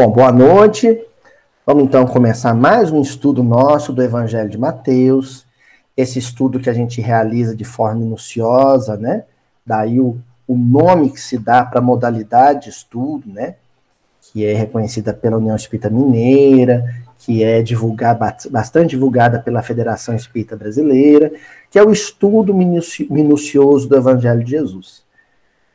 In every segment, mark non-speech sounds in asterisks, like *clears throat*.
Bom, boa noite. Vamos então começar mais um estudo nosso do Evangelho de Mateus. Esse estudo que a gente realiza de forma minuciosa, né? Daí o, o nome que se dá para a modalidade de estudo, né? Que é reconhecida pela União Espírita Mineira, que é divulgada, bastante divulgada pela Federação Espírita Brasileira, que é o estudo minucioso do Evangelho de Jesus.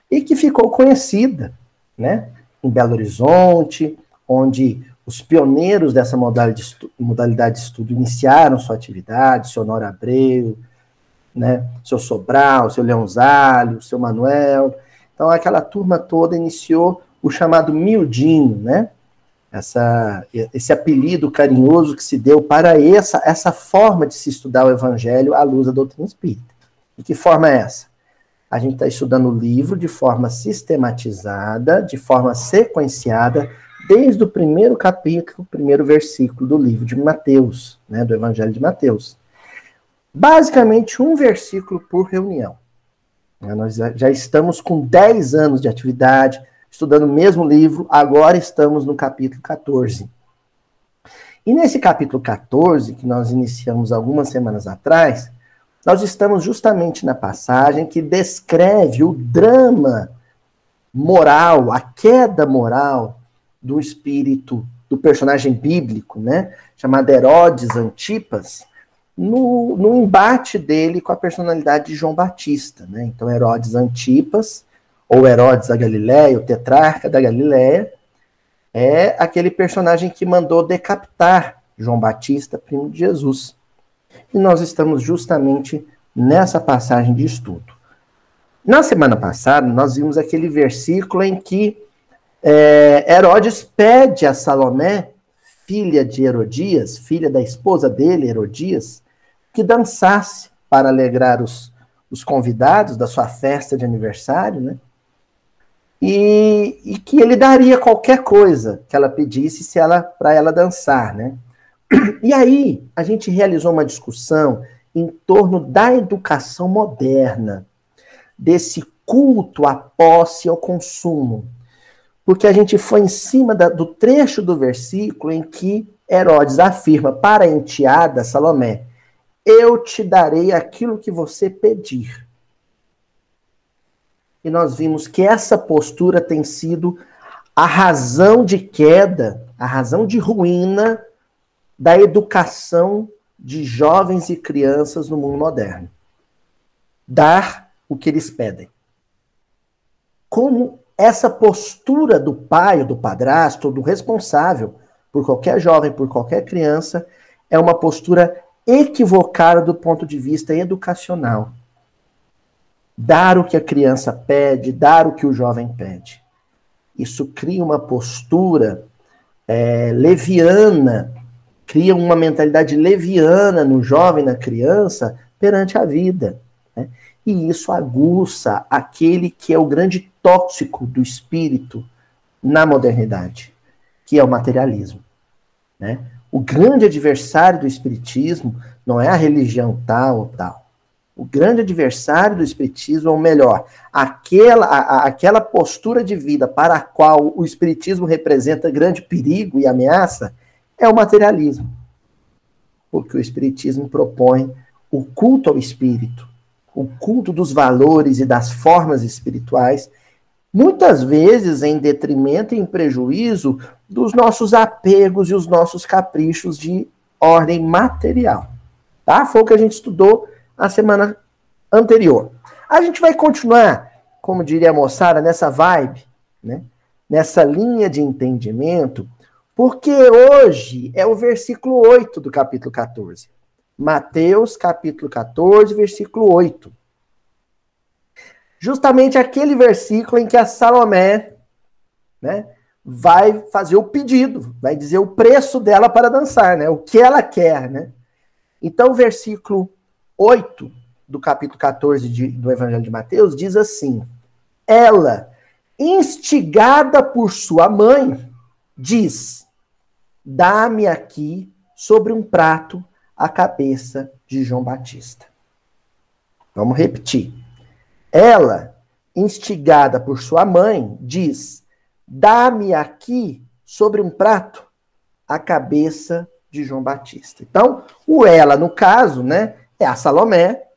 E que ficou conhecida, né? Em Belo Horizonte, onde os pioneiros dessa modalidade de, estudo, iniciaram sua atividade, seu Honor Abreu, né, seu Sobral, seu Leonzálio, seu Manuel. Então, aquela turma toda iniciou o chamado miudinho, né? Essa, esse apelido carinhoso que se deu para essa, essa forma de se estudar o Evangelho à luz da doutrina espírita. E que forma é essa? A gente está estudando o livro de forma sistematizada, de forma sequenciada, desde o primeiro capítulo, primeiro versículo do livro de Mateus, né, do Evangelho de Mateus. Basicamente, um versículo por reunião. Né, nós já estamos com 10 anos de atividade, estudando o mesmo livro, agora estamos no capítulo 14. E nesse capítulo 14, que nós iniciamos algumas semanas atrás, nós estamos justamente na passagem que descreve o drama moral, a queda moral do espírito do personagem bíblico, né, chamado Herodes Antipas, no, no embate dele com a personalidade de João Batista. Né? Então, Herodes Antipas, ou Herodes da Galiléia, o tetrarca da Galiléia, é aquele personagem que mandou decapitar João Batista, primo de Jesus. E nós estamos justamente nessa passagem de estudo. Na semana passada, nós vimos aquele versículo em que é, Herodes pede a Salomé, filha de Herodias, filha da esposa dele, Herodias, que dançasse para alegrar os, os convidados da sua festa de aniversário, né? E, e que ele daria qualquer coisa que ela pedisse se ela para ela dançar, né? E aí a gente realizou uma discussão em torno da educação moderna, desse culto à posse e ao consumo porque a gente foi em cima da, do trecho do versículo em que Herodes afirma para a enteada Salomé: Eu te darei aquilo que você pedir. E nós vimos que essa postura tem sido a razão de queda, a razão de ruína da educação de jovens e crianças no mundo moderno. Dar o que eles pedem. Como essa postura do pai, do padrasto, do responsável por qualquer jovem, por qualquer criança, é uma postura equivocada do ponto de vista educacional. Dar o que a criança pede, dar o que o jovem pede. Isso cria uma postura é, leviana, cria uma mentalidade leviana no jovem, na criança, perante a vida. Né? E isso aguça aquele que é o grande tóxico do espírito na modernidade, que é o materialismo. Né? O grande adversário do espiritismo não é a religião tal ou tal. O grande adversário do espiritismo, ou melhor, aquela, a, aquela postura de vida para a qual o espiritismo representa grande perigo e ameaça, é o materialismo. Porque o espiritismo propõe o culto ao espírito, o culto dos valores e das formas espirituais, muitas vezes em detrimento e em prejuízo dos nossos apegos e os nossos caprichos de ordem material. Tá? Foi o que a gente estudou na semana anterior. A gente vai continuar, como diria a moçada, nessa vibe, né? nessa linha de entendimento, porque hoje é o versículo 8 do capítulo 14. Mateus capítulo 14, versículo 8. Justamente aquele versículo em que a Salomé né, vai fazer o pedido, vai dizer o preço dela para dançar, né, o que ela quer. Né? Então, o versículo 8 do capítulo 14 de, do Evangelho de Mateus diz assim: Ela, instigada por sua mãe, diz: Dá-me aqui sobre um prato a cabeça de João Batista. Vamos repetir. Ela, instigada por sua mãe, diz: Dá-me aqui sobre um prato a cabeça de João Batista. Então, o ela, no caso, né, é a Salomé,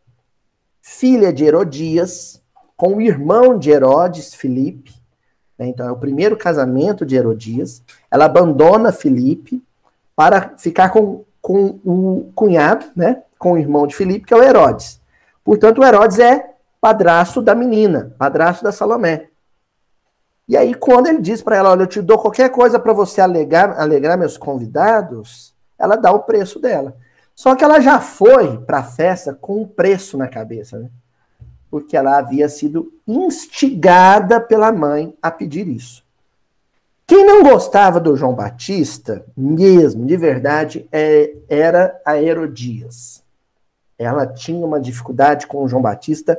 filha de Herodias, com o irmão de Herodes, Filipe. Né, então, é o primeiro casamento de Herodias. Ela abandona Filipe para ficar com, com o cunhado, né, com o irmão de Filipe, que é o Herodes. Portanto, o Herodes é padrasto da menina, padrasto da Salomé. E aí, quando ele diz para ela, olha, eu te dou qualquer coisa para você alegrar, alegrar meus convidados, ela dá o preço dela. Só que ela já foi para a festa com um preço na cabeça, né? Porque ela havia sido instigada pela mãe a pedir isso. Quem não gostava do João Batista, mesmo, de verdade, é, era a Herodias. Ela tinha uma dificuldade com o João Batista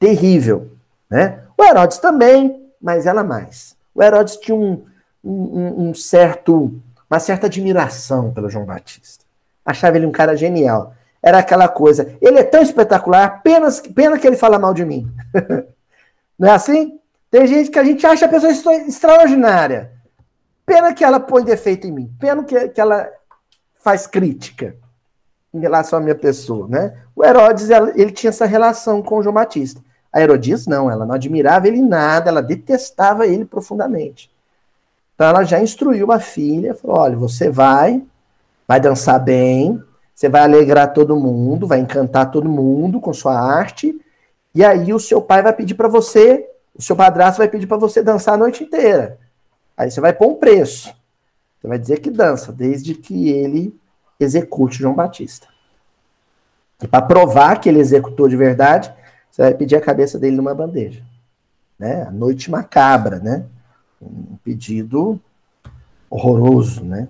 terrível, né? O Herodes também, mas ela mais. O Herodes tinha um, um, um certo, uma certa admiração pelo João Batista. Achava ele um cara genial. Era aquela coisa, ele é tão espetacular, pena, pena que ele fala mal de mim. *laughs* Não é assim? Tem gente que a gente acha a pessoa extraordinária. Pena que ela põe defeito em mim. Pena que, que ela faz crítica em relação à minha pessoa, né? O Herodes, ele tinha essa relação com João Batista. A Herodias não, ela não admirava ele em nada, ela detestava ele profundamente. Então ela já instruiu a filha, falou: olha, você vai, vai dançar bem, você vai alegrar todo mundo, vai encantar todo mundo com sua arte, e aí o seu pai vai pedir para você, o seu padrasto vai pedir para você dançar a noite inteira. Aí você vai pôr um preço. Você vai dizer que dança, desde que ele execute João Batista. E para provar que ele executou de verdade, você vai pedir a cabeça dele numa bandeja. Né? A noite macabra, né? Um pedido horroroso, né?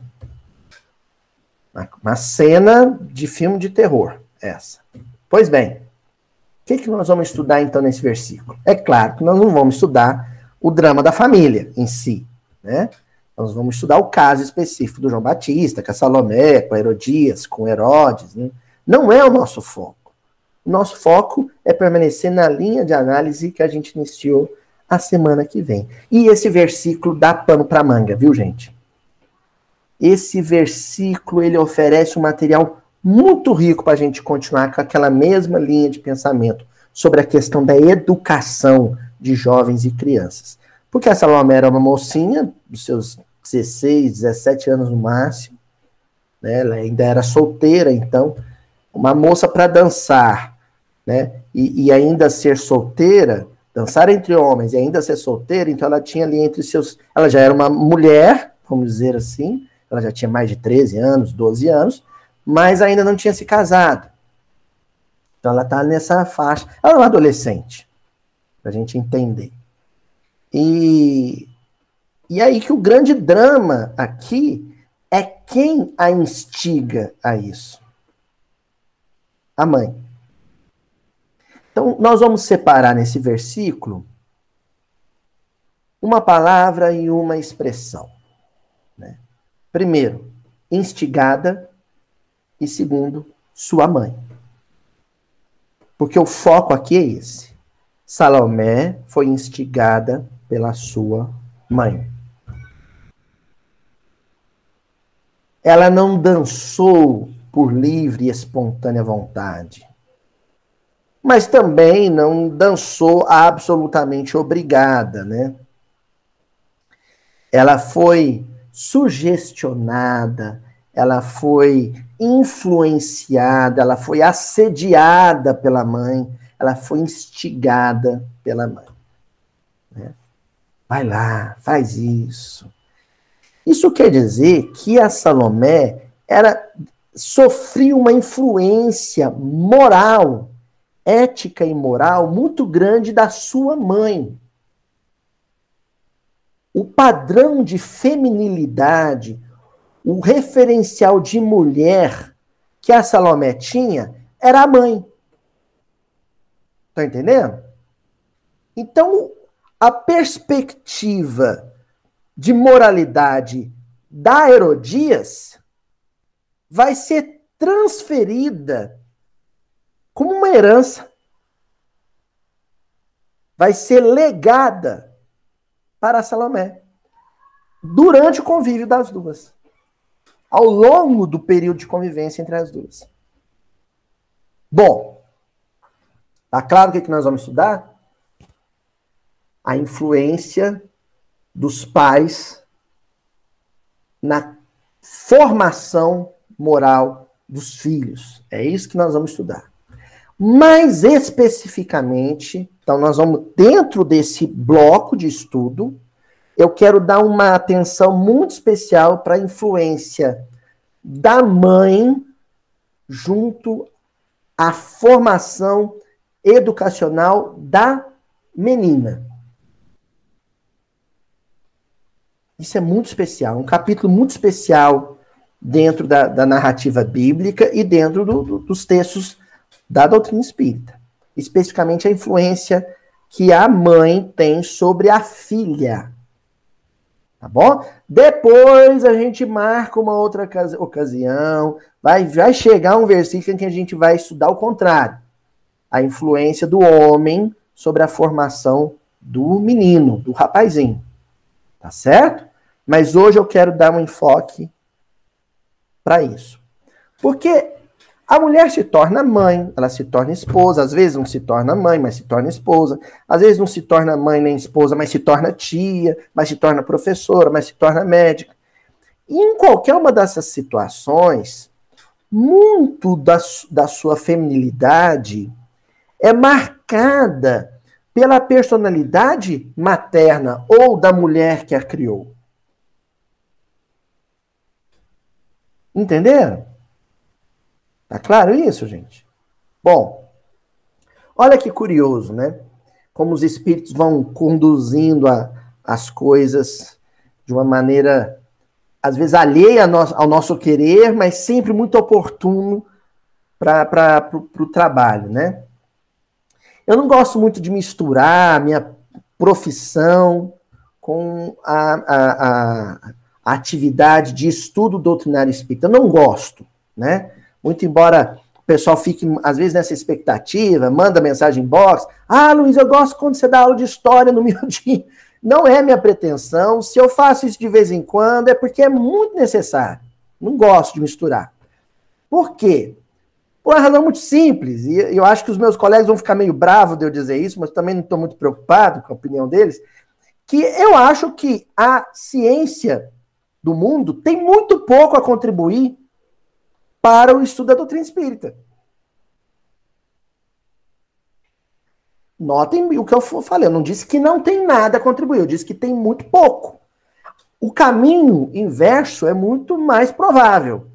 Uma cena de filme de terror, essa. Pois bem, o que, que nós vamos estudar então nesse versículo? É claro que nós não vamos estudar o drama da família em si, né? Nós vamos estudar o caso específico do João Batista, com a Salomé, com a Herodias, com Herodes. Né? Não é o nosso foco. Nosso foco é permanecer na linha de análise que a gente iniciou a semana que vem. E esse versículo dá pano para manga, viu, gente? Esse versículo ele oferece um material muito rico para a gente continuar com aquela mesma linha de pensamento sobre a questão da educação de jovens e crianças. Porque a Salomé era uma mocinha, dos seus 16, 17 anos no máximo, né? ela ainda era solteira, então uma moça para dançar, né? E, e, ainda ser solteira, dançar entre homens e ainda ser solteira, então ela tinha ali entre seus. Ela já era uma mulher, vamos dizer assim, ela já tinha mais de 13 anos, 12 anos, mas ainda não tinha se casado. Então ela está nessa faixa. Ela é uma adolescente, para a gente entender. E, e aí que o grande drama aqui é quem a instiga a isso a mãe. Então, nós vamos separar nesse versículo uma palavra e uma expressão. Né? Primeiro, instigada, e segundo, sua mãe. Porque o foco aqui é esse. Salomé foi instigada pela sua mãe. Ela não dançou por livre e espontânea vontade. Mas também não dançou absolutamente obrigada, né? Ela foi sugestionada, ela foi influenciada, ela foi assediada pela mãe, ela foi instigada pela mãe. Vai lá, faz isso. Isso quer dizer que a Salomé era sofria uma influência moral, ética e moral muito grande da sua mãe. O padrão de feminilidade, o referencial de mulher que a Salomé tinha era a mãe. Tá entendendo? Então, a perspectiva de moralidade da Herodias vai ser transferida como uma herança. Vai ser legada para Salomé. durante o convívio das duas. Ao longo do período de convivência entre as duas. Bom, tá claro o que, que nós vamos estudar? A influência dos pais na formação moral dos filhos. É isso que nós vamos estudar. Mais especificamente, então nós vamos dentro desse bloco de estudo, eu quero dar uma atenção muito especial para a influência da mãe junto à formação educacional da menina. Isso é muito especial, um capítulo muito especial dentro da, da narrativa bíblica e dentro do, do, dos textos da doutrina espírita. Especificamente a influência que a mãe tem sobre a filha. Tá bom? Depois a gente marca uma outra ocasião, vai, vai chegar um versículo em que a gente vai estudar o contrário. A influência do homem sobre a formação do menino, do rapazinho. Tá certo? Mas hoje eu quero dar um enfoque para isso. Porque a mulher se torna mãe, ela se torna esposa, às vezes não se torna mãe, mas se torna esposa, às vezes não se torna mãe nem esposa, mas se torna tia, mas se torna professora, mas se torna médica. E em qualquer uma dessas situações, muito da, da sua feminilidade é marcada pela personalidade materna ou da mulher que a criou. Entenderam? Tá claro isso, gente? Bom, olha que curioso, né? Como os espíritos vão conduzindo a, as coisas de uma maneira, às vezes, alheia ao nosso querer, mas sempre muito oportuno para o trabalho, né? Eu não gosto muito de misturar a minha profissão com a, a, a, atividade de estudo doutrinário espírita. Eu não gosto, né? Muito embora o pessoal fique, às vezes, nessa expectativa, manda mensagem em box. Ah, Luiz, eu gosto quando você dá aula de história no *laughs* meu dia. Não é minha pretensão. Se eu faço isso de vez em quando, é porque é muito necessário. Não gosto de misturar. Por quê? Por uma razão muito simples, e eu acho que os meus colegas vão ficar meio bravos de eu dizer isso, mas também não estou muito preocupado com a opinião deles, que eu acho que a ciência do mundo tem muito pouco a contribuir para o estudo da doutrina espírita. Notem o que eu falei, eu não disse que não tem nada a contribuir, eu disse que tem muito pouco. O caminho inverso é muito mais provável.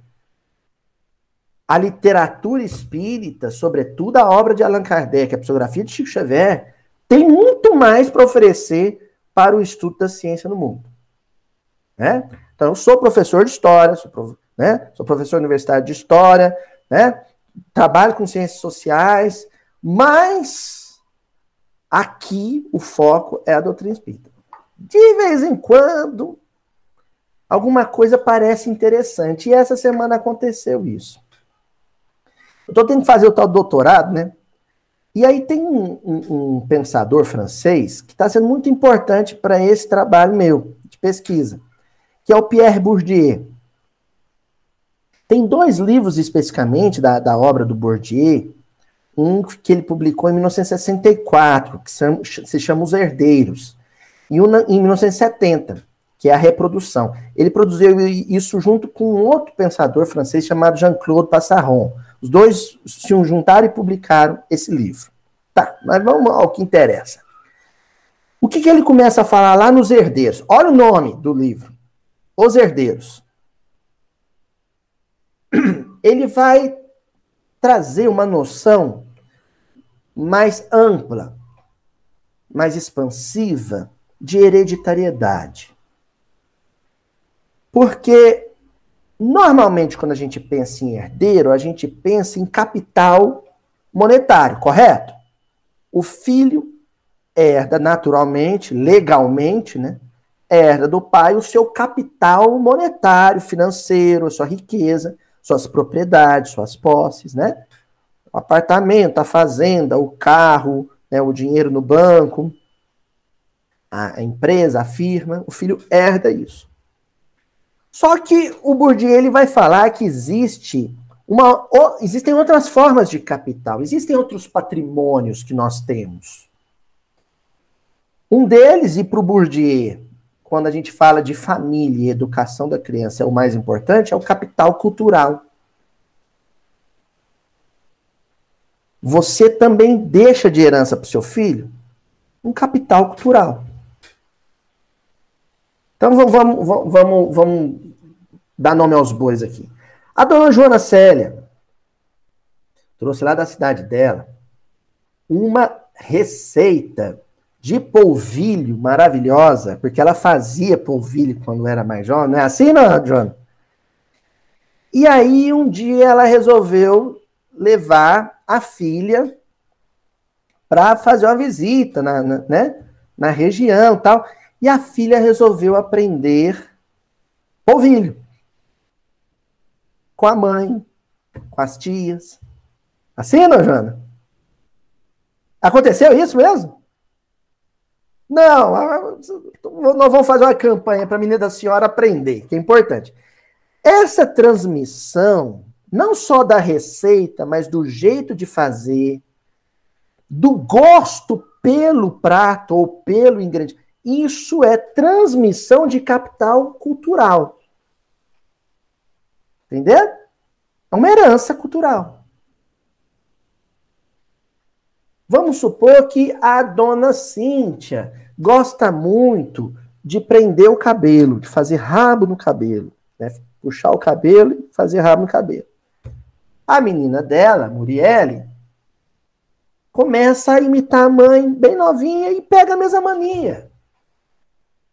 A literatura espírita, sobretudo a obra de Allan Kardec, a psicografia de Chico Xavier, tem muito mais para oferecer para o estudo da ciência no mundo. Né? Então, eu sou professor de história, sou, né? sou professor universitário de história, né? trabalho com ciências sociais, mas aqui o foco é a doutrina espírita. De vez em quando, alguma coisa parece interessante. E essa semana aconteceu isso. Eu estou tendo que fazer o tal doutorado, né? E aí tem um, um, um pensador francês que está sendo muito importante para esse trabalho meu de pesquisa que é o Pierre Bourdieu. Tem dois livros especificamente da, da obra do Bourdieu, um que ele publicou em 1964, que se chama Os Herdeiros, e um em 1970, que é a reprodução. Ele produziu isso junto com um outro pensador francês chamado Jean-Claude Passaron. Os dois se juntaram e publicaram esse livro. Tá, mas vamos ao que interessa. O que, que ele começa a falar lá nos Herdeiros? Olha o nome do livro. Os herdeiros. *clears throat* Ele vai trazer uma noção mais ampla, mais expansiva de hereditariedade. Porque normalmente quando a gente pensa em herdeiro, a gente pensa em capital monetário, correto? O filho herda naturalmente, legalmente, né? Herda do pai o seu capital monetário, financeiro, sua riqueza, suas propriedades, suas posses, né? O apartamento, a fazenda, o carro, né, o dinheiro no banco, a empresa, a firma, o filho herda isso. Só que o Bourdieu ele vai falar que existe uma, existem outras formas de capital, existem outros patrimônios que nós temos. Um deles, e para o Bourdieu, quando a gente fala de família e educação da criança, é o mais importante, é o capital cultural. Você também deixa de herança para o seu filho um capital cultural. Então vamos, vamos, vamos, vamos dar nome aos bois aqui. A dona Joana Célia trouxe lá da cidade dela uma receita de polvilho maravilhosa, porque ela fazia polvilho quando era mais jovem, não é assim, não, Joana? E aí um dia ela resolveu levar a filha para fazer uma visita na, na, né, na região tal. E a filha resolveu aprender polvilho. Com a mãe, com as tias. Assim, não, Jana? Aconteceu isso mesmo? Não, nós vamos fazer uma campanha para a menina da senhora aprender, que é importante. Essa transmissão, não só da receita, mas do jeito de fazer, do gosto pelo prato ou pelo ingrediente. Isso é transmissão de capital cultural. Entendeu? É uma herança cultural. Vamos supor que a dona Cíntia gosta muito de prender o cabelo, de fazer rabo no cabelo, né? puxar o cabelo e fazer rabo no cabelo. A menina dela, Murielle, começa a imitar a mãe bem novinha e pega a mesma mania.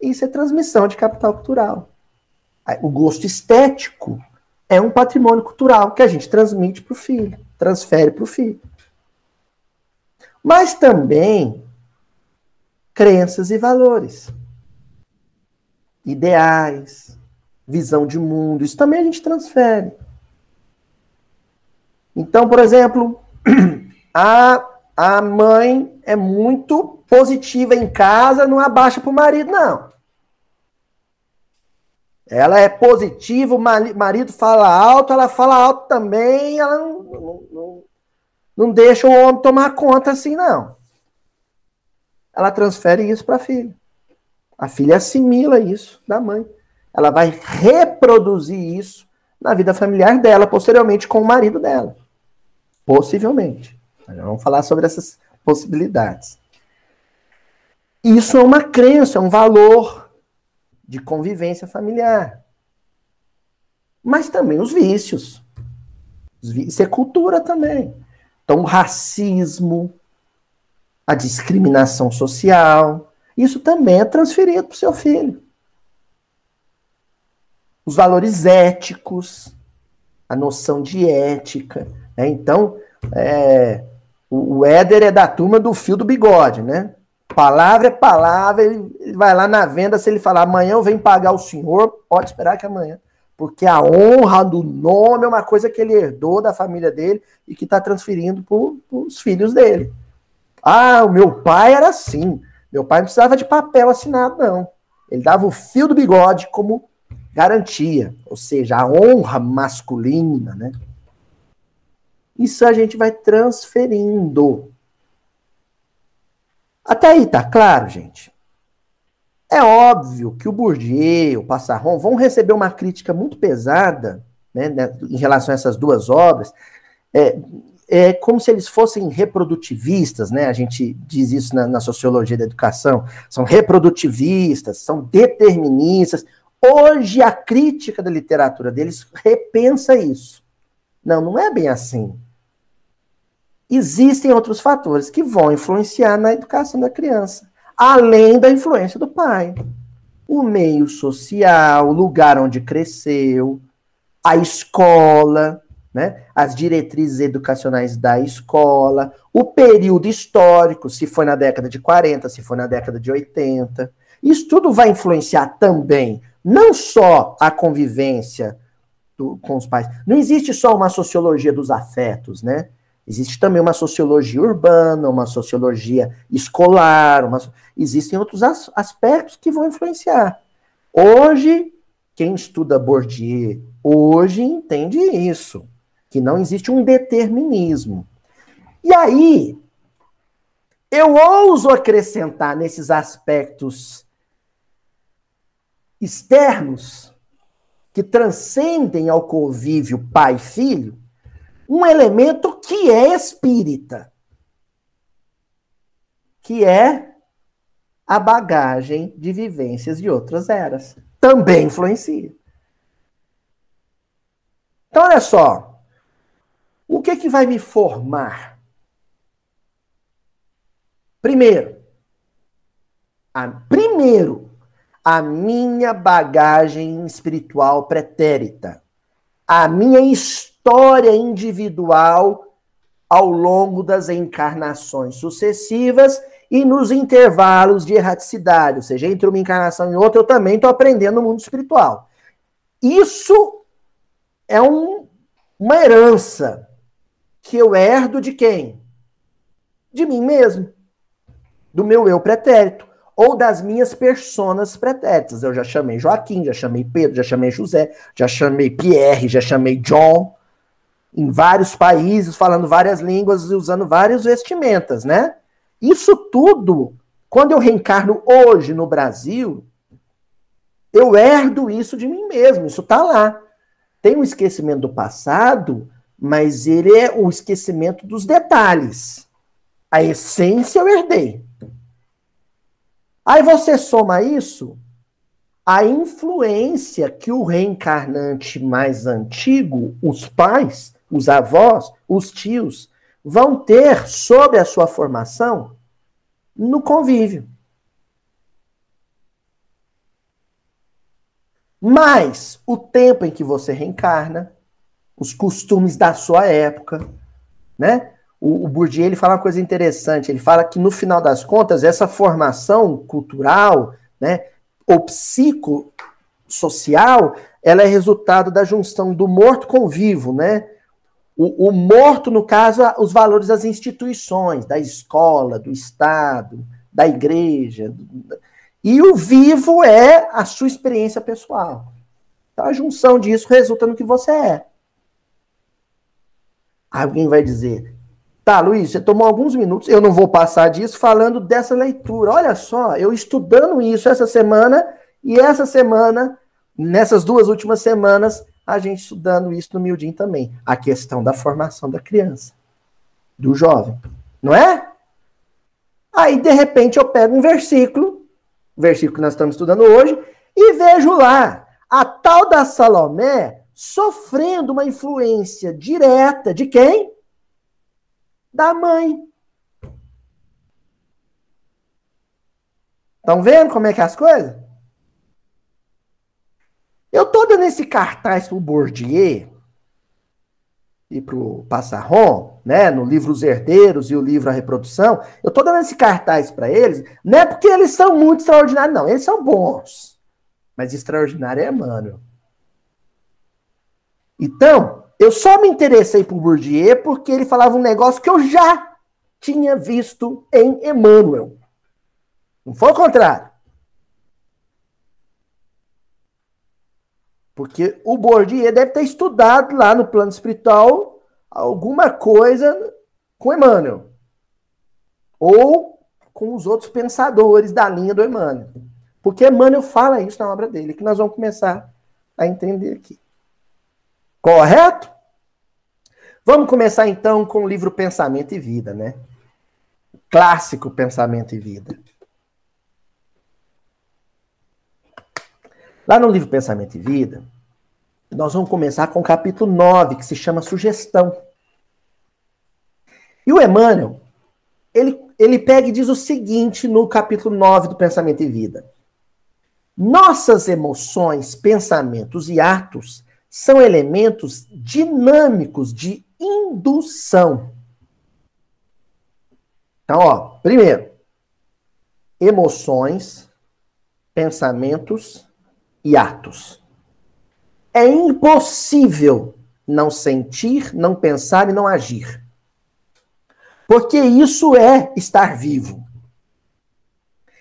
Isso é transmissão de capital cultural. O gosto estético é um patrimônio cultural que a gente transmite para o filho, transfere para o filho. Mas também crenças e valores, ideais, visão de mundo, isso também a gente transfere. Então, por exemplo, *clears throat* a a mãe é muito positiva em casa, não abaixa para o marido, não. Ela é positiva, o marido fala alto, ela fala alto também, ela não, não, não, não deixa o homem tomar conta assim, não. Ela transfere isso para a filha. A filha assimila isso da mãe. Ela vai reproduzir isso na vida familiar dela, posteriormente com o marido dela. Possivelmente. Vamos falar sobre essas possibilidades. Isso é uma crença, é um valor de convivência familiar. Mas também os vícios. Isso é cultura também. Então, o racismo, a discriminação social, isso também é transferido para o seu filho. Os valores éticos, a noção de ética. Né? Então, é, o, o Éder é da turma do fio do bigode, né? Palavra é palavra, ele, vai lá na venda, se ele falar amanhã eu venho pagar o senhor, pode esperar que amanhã. Porque a honra do nome é uma coisa que ele herdou da família dele e que está transferindo para os filhos dele. Ah, o meu pai era assim. Meu pai não precisava de papel assinado, não. Ele dava o fio do bigode como garantia, ou seja, a honra masculina, né? Isso a gente vai transferindo. Até aí, tá claro, gente? É óbvio que o Bourdieu, o Passarron vão receber uma crítica muito pesada né, né, em relação a essas duas obras. É, é como se eles fossem reprodutivistas, né? A gente diz isso na, na sociologia da educação. São reprodutivistas, são deterministas. Hoje a crítica da literatura deles repensa isso. Não, não é bem assim. Existem outros fatores que vão influenciar na educação da criança, além da influência do pai. O meio social, o lugar onde cresceu, a escola, né? as diretrizes educacionais da escola, o período histórico, se foi na década de 40, se foi na década de 80. Isso tudo vai influenciar também, não só a convivência do, com os pais. Não existe só uma sociologia dos afetos, né? Existe também uma sociologia urbana, uma sociologia escolar, uma... existem outros as, aspectos que vão influenciar. Hoje, Quem estuda Bourdieu hoje entende isso, que não existe um determinismo. E aí, eu ouso acrescentar nesses aspectos externos que transcendem ao convívio pai-filho, um elemento que é espírita, que é a bagagem de vivências de outras eras. Também influencia. Então, olha só. O que, que vai me formar? Primeiro, a, primeiro, a minha bagagem espiritual pretérita, a minha história individual ao longo das encarnações sucessivas e nos intervalos de erraticidade, ou seja, entre uma encarnação e outra, eu também estou aprendendo no mundo espiritual. Isso é um, uma herança que eu herdo de quem? De mim mesmo do meu eu pretérito ou das minhas personas pretéritas. Eu já chamei Joaquim, já chamei Pedro, já chamei José, já chamei Pierre, já chamei John, em vários países, falando várias línguas e usando várias vestimentas, né? Isso tudo, quando eu reencarno hoje no Brasil, eu herdo isso de mim mesmo, isso tá lá. Tem um esquecimento do passado, mas ele é o esquecimento dos detalhes. A essência eu herdei. Aí você soma isso a influência que o reencarnante mais antigo, os pais, os avós, os tios, vão ter sobre a sua formação no convívio. Mas o tempo em que você reencarna, os costumes da sua época, né? o, o Bourdieu ele fala uma coisa interessante. Ele fala que no final das contas essa formação cultural, né, ou psicossocial, ela é resultado da junção do morto com o vivo, né? O, o, morto, no caso, os valores das instituições, da escola, do Estado, da igreja. E o vivo é a sua experiência pessoal. Então, a junção disso resulta no que você é. Alguém vai dizer, Tá, Luiz, você tomou alguns minutos, eu não vou passar disso falando dessa leitura. Olha só, eu estudando isso essa semana e essa semana, nessas duas últimas semanas, a gente estudando isso no Mildim também. A questão da formação da criança, do jovem, não é? Aí, de repente, eu pego um versículo, versículo que nós estamos estudando hoje, e vejo lá a tal da Salomé sofrendo uma influência direta de quem? da mãe. Estão vendo como é que é as coisas? Eu tô dando esse cartaz pro Bourdieu e pro Passarron, né, no livro Os Herdeiros e o livro A Reprodução, eu tô dando esse cartaz para eles, não é porque eles são muito extraordinários, não, eles são bons. Mas extraordinário é Emmanuel. Então, eu só me interessei por Bourdieu porque ele falava um negócio que eu já tinha visto em Emmanuel. Não foi o contrário. Porque o Bourdieu deve ter estudado lá no plano espiritual alguma coisa com Emmanuel. Ou com os outros pensadores da linha do Emmanuel. Porque Emmanuel fala isso na obra dele, que nós vamos começar a entender aqui. Correto? Vamos começar então com o livro Pensamento e Vida, né? Clássico Pensamento e Vida. Lá no livro Pensamento e Vida, nós vamos começar com o capítulo 9, que se chama Sugestão. E o Emmanuel, ele, ele pega e diz o seguinte no capítulo 9 do Pensamento e Vida. Nossas emoções, pensamentos e atos são elementos dinâmicos de indução. Então, ó, primeiro, emoções, pensamentos e atos. É impossível não sentir, não pensar e não agir. Porque isso é estar vivo.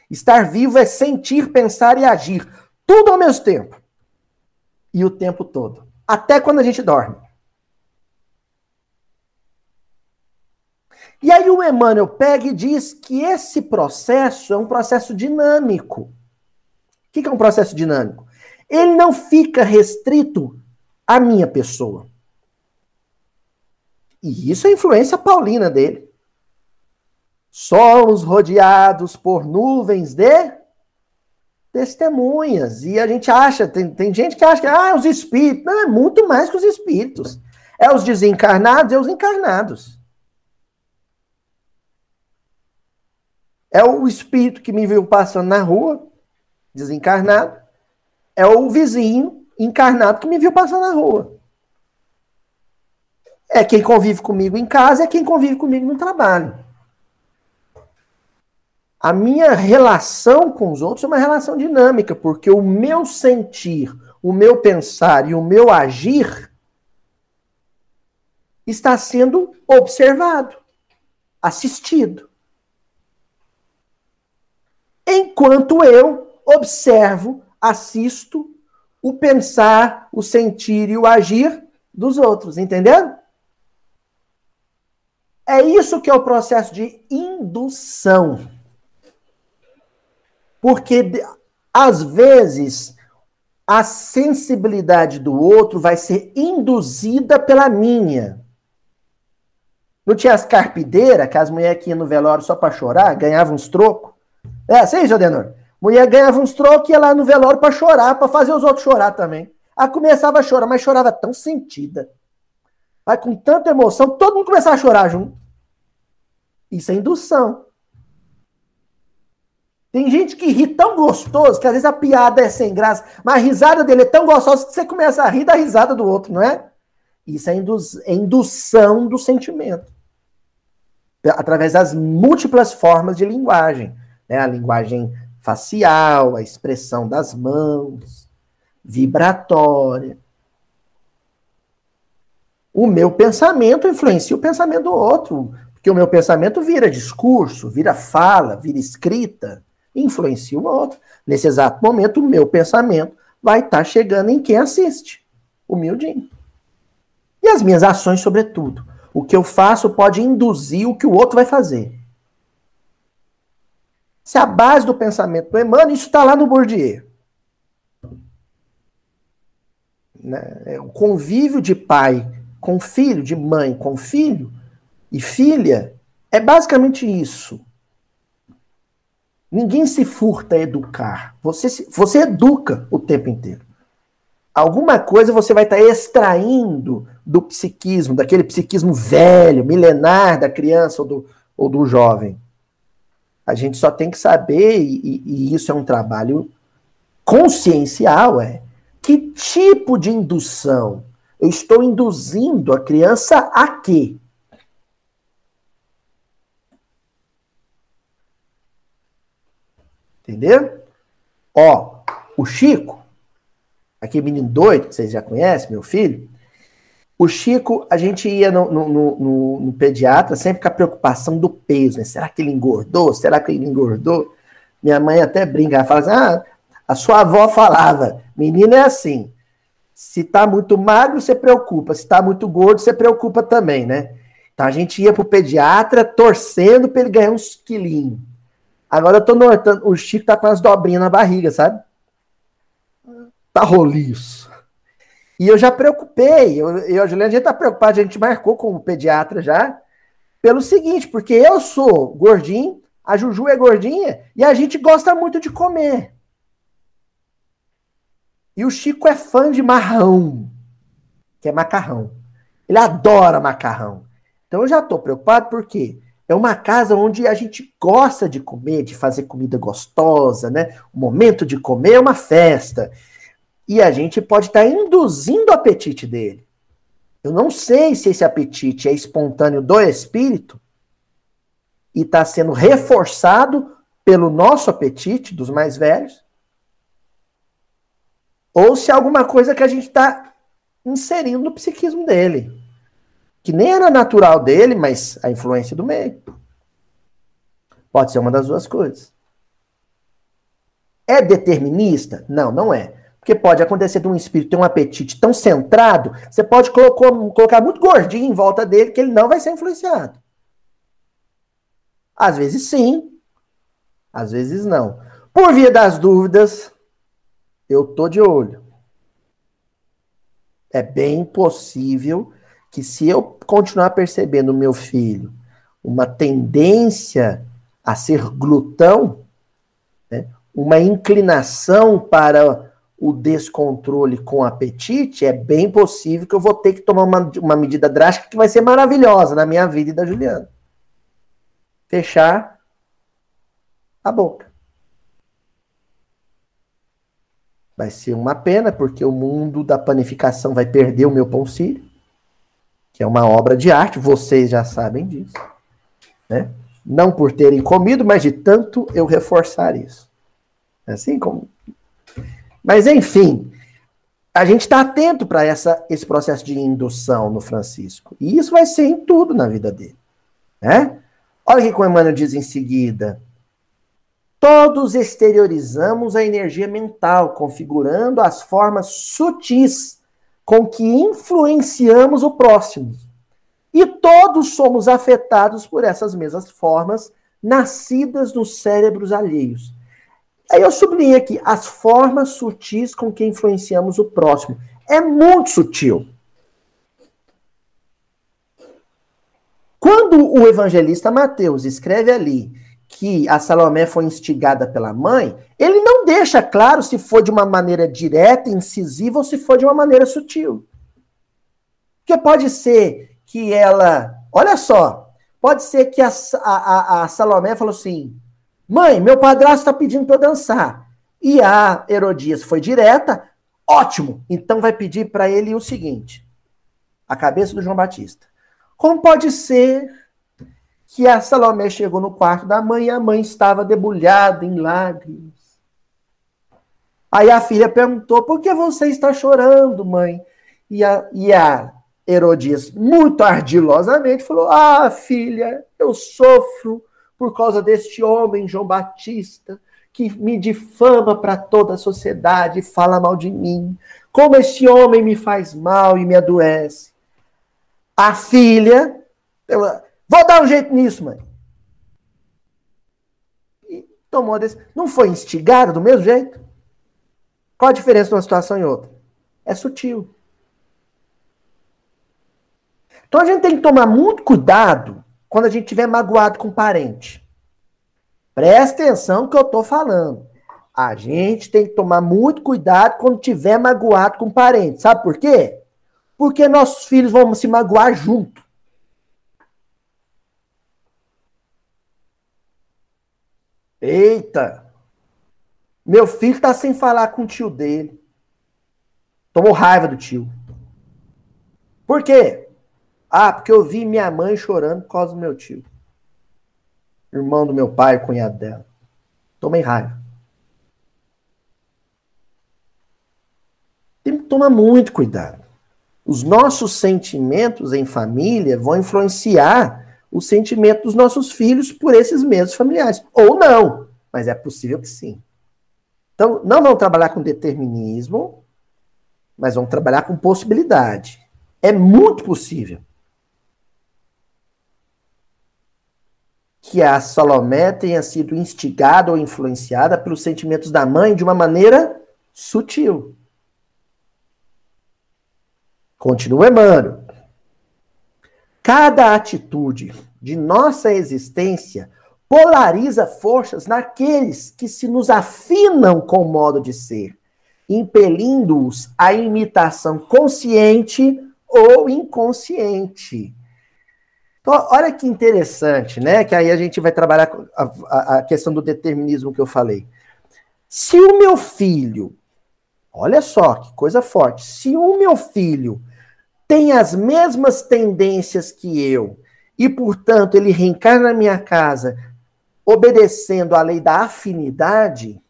Estar vivo é sentir, pensar e agir, tudo ao mesmo tempo. e o tempo todo. Até quando a gente dorme. E aí o Emmanuel pega e diz que esse processo é um processo dinâmico. O que é um processo dinâmico? Ele não fica restrito à minha pessoa. E isso é influência paulina dele. Somos rodeados por nuvens de testemunhas. E a gente acha, tem, tem gente que acha que ah, os espíritos. Não, é muito mais que os espíritos. É os desencarnados é os encarnados. É o espírito que me viu passando na rua, desencarnado. É o vizinho encarnado que me viu passando na rua. É quem convive comigo em casa, é quem convive comigo no trabalho. A minha relação com os outros é uma relação dinâmica, porque o meu sentir, o meu pensar e o meu agir está sendo observado, assistido enquanto eu observo, assisto o pensar, o sentir e o agir dos outros, entendeu? É isso que é o processo de indução. Porque, às vezes, a sensibilidade do outro vai ser induzida pela minha. Não tinha as carpideiras, que as mulheres que iam no velório só para chorar, ganhavam uns trocos? É assim, seu Denor? Mulher ganhava uns trocos e ia lá no velório para chorar, para fazer os outros chorar também. Aí começava a chorar, mas chorava tão sentida. Aí com tanta emoção, todo mundo começava a chorar junto. Isso é indução. Tem gente que ri tão gostoso que às vezes a piada é sem graça, mas a risada dele é tão gostosa que você começa a rir da risada do outro, não é? Isso é, indu é indução do sentimento. Através das múltiplas formas de linguagem né? a linguagem facial, a expressão das mãos, vibratória. O meu pensamento influencia o pensamento do outro, porque o meu pensamento vira discurso, vira fala, vira escrita, influencia o outro. Nesse exato momento, o meu pensamento vai estar tá chegando em quem assiste, humildinho. E as minhas ações, sobretudo. O que eu faço pode induzir o que o outro vai fazer. Se a base do pensamento do Emmanuel, isso está lá no Bourdieu. Né? É o convívio de pai com filho, de mãe com filho e filha, é basicamente isso. Ninguém se furta a educar. Você, se, você educa o tempo inteiro. Alguma coisa você vai estar tá extraindo do psiquismo, daquele psiquismo velho, milenar da criança ou do, ou do jovem. A gente só tem que saber, e, e isso é um trabalho consciencial, é que tipo de indução eu estou induzindo a criança a quê? Entendeu? Ó, o Chico, aquele menino doido que vocês já conhecem, meu filho, o Chico, a gente ia no, no, no, no, pediatra sempre com a preocupação do peso, né? Será que ele engordou? Será que ele engordou? Minha mãe até brinca, ela fala assim, ah, a sua avó falava, menino é assim, se tá muito magro, você preocupa, se tá muito gordo, você preocupa também, né? Então a gente ia pro pediatra torcendo para ele ganhar uns quilinhos. Agora eu tô notando, o Chico tá com as dobrinhas na barriga, sabe? Tá roliço. E eu já preocupei, eu, eu a Juliana, a gente tá preocupado, a gente marcou com o pediatra já, pelo seguinte, porque eu sou gordinho, a Juju é gordinha, e a gente gosta muito de comer. E o Chico é fã de marrão, que é macarrão. Ele adora macarrão. Então eu já estou preocupado porque é uma casa onde a gente gosta de comer, de fazer comida gostosa, né? O momento de comer é uma festa. E a gente pode estar tá induzindo o apetite dele. Eu não sei se esse apetite é espontâneo do espírito e está sendo reforçado pelo nosso apetite dos mais velhos, ou se é alguma coisa que a gente está inserindo no psiquismo dele, que nem era natural dele, mas a influência do meio. Pode ser uma das duas coisas. É determinista? Não, não é. Porque pode acontecer de um espírito ter um apetite tão centrado, você pode colocar, colocar muito gordinho em volta dele que ele não vai ser influenciado. Às vezes sim, às vezes não. Por via das dúvidas, eu tô de olho. É bem possível que se eu continuar percebendo no meu filho uma tendência a ser glutão, né, uma inclinação para o descontrole com apetite, é bem possível que eu vou ter que tomar uma, uma medida drástica que vai ser maravilhosa na minha vida e da Juliana. Fechar a boca. Vai ser uma pena, porque o mundo da panificação vai perder o meu pão sírio, que é uma obra de arte, vocês já sabem disso. Né? Não por terem comido, mas de tanto eu reforçar isso. Assim como. Mas, enfim, a gente está atento para esse processo de indução no Francisco. E isso vai ser em tudo na vida dele. Né? Olha o que o Emmanuel diz em seguida. Todos exteriorizamos a energia mental, configurando as formas sutis com que influenciamos o próximo. E todos somos afetados por essas mesmas formas nascidas nos cérebros alheios. Aí eu sublinho aqui as formas sutis com que influenciamos o próximo. É muito sutil. Quando o evangelista Mateus escreve ali que a Salomé foi instigada pela mãe, ele não deixa claro se foi de uma maneira direta, incisiva ou se foi de uma maneira sutil. Porque pode ser que ela. Olha só, pode ser que a, a, a Salomé falou assim: mãe, meu padrasto está pedindo para eu dançar. E a Herodias foi direta, ótimo, então vai pedir para ele o seguinte: a cabeça do João Batista. Como pode ser que a Salomé chegou no quarto da mãe e a mãe estava debulhada em lágrimas? Aí a filha perguntou: por que você está chorando, mãe? E a, e a Herodias, muito ardilosamente, falou: Ah, filha, eu sofro por causa deste homem, João Batista, que me difama para toda a sociedade fala mal de mim. Como este homem me faz mal e me adoece. A filha, vou dar um jeito nisso, mãe. E tomou a decisão. Não foi instigada do mesmo jeito? Qual a diferença de uma situação e outra? É sutil. Então a gente tem que tomar muito cuidado quando a gente estiver magoado com um parente. Presta atenção no que eu estou falando. A gente tem que tomar muito cuidado quando estiver magoado com um parente. Sabe por quê? Porque nossos filhos vão se magoar junto. Eita! Meu filho está sem falar com o tio dele. Tomou raiva do tio. Por quê? Ah, porque eu vi minha mãe chorando por causa do meu tio. Irmão do meu pai, cunhado dela. Tomei raiva. Tem que tomar muito cuidado. Os nossos sentimentos em família vão influenciar o sentimento dos nossos filhos por esses mesmos familiares. Ou não, mas é possível que sim. Então, não vão trabalhar com determinismo, mas vão trabalhar com possibilidade. É muito possível. Que a Salomé tenha sido instigada ou influenciada pelos sentimentos da mãe de uma maneira sutil. Continua Emmanuel. Cada atitude de nossa existência polariza forças naqueles que se nos afinam com o modo de ser, impelindo-os à imitação consciente ou inconsciente. Então, olha que interessante, né? Que aí a gente vai trabalhar a, a questão do determinismo que eu falei. Se o meu filho, olha só que coisa forte, se o meu filho tem as mesmas tendências que eu, e portanto ele reencarna na minha casa obedecendo à lei da afinidade,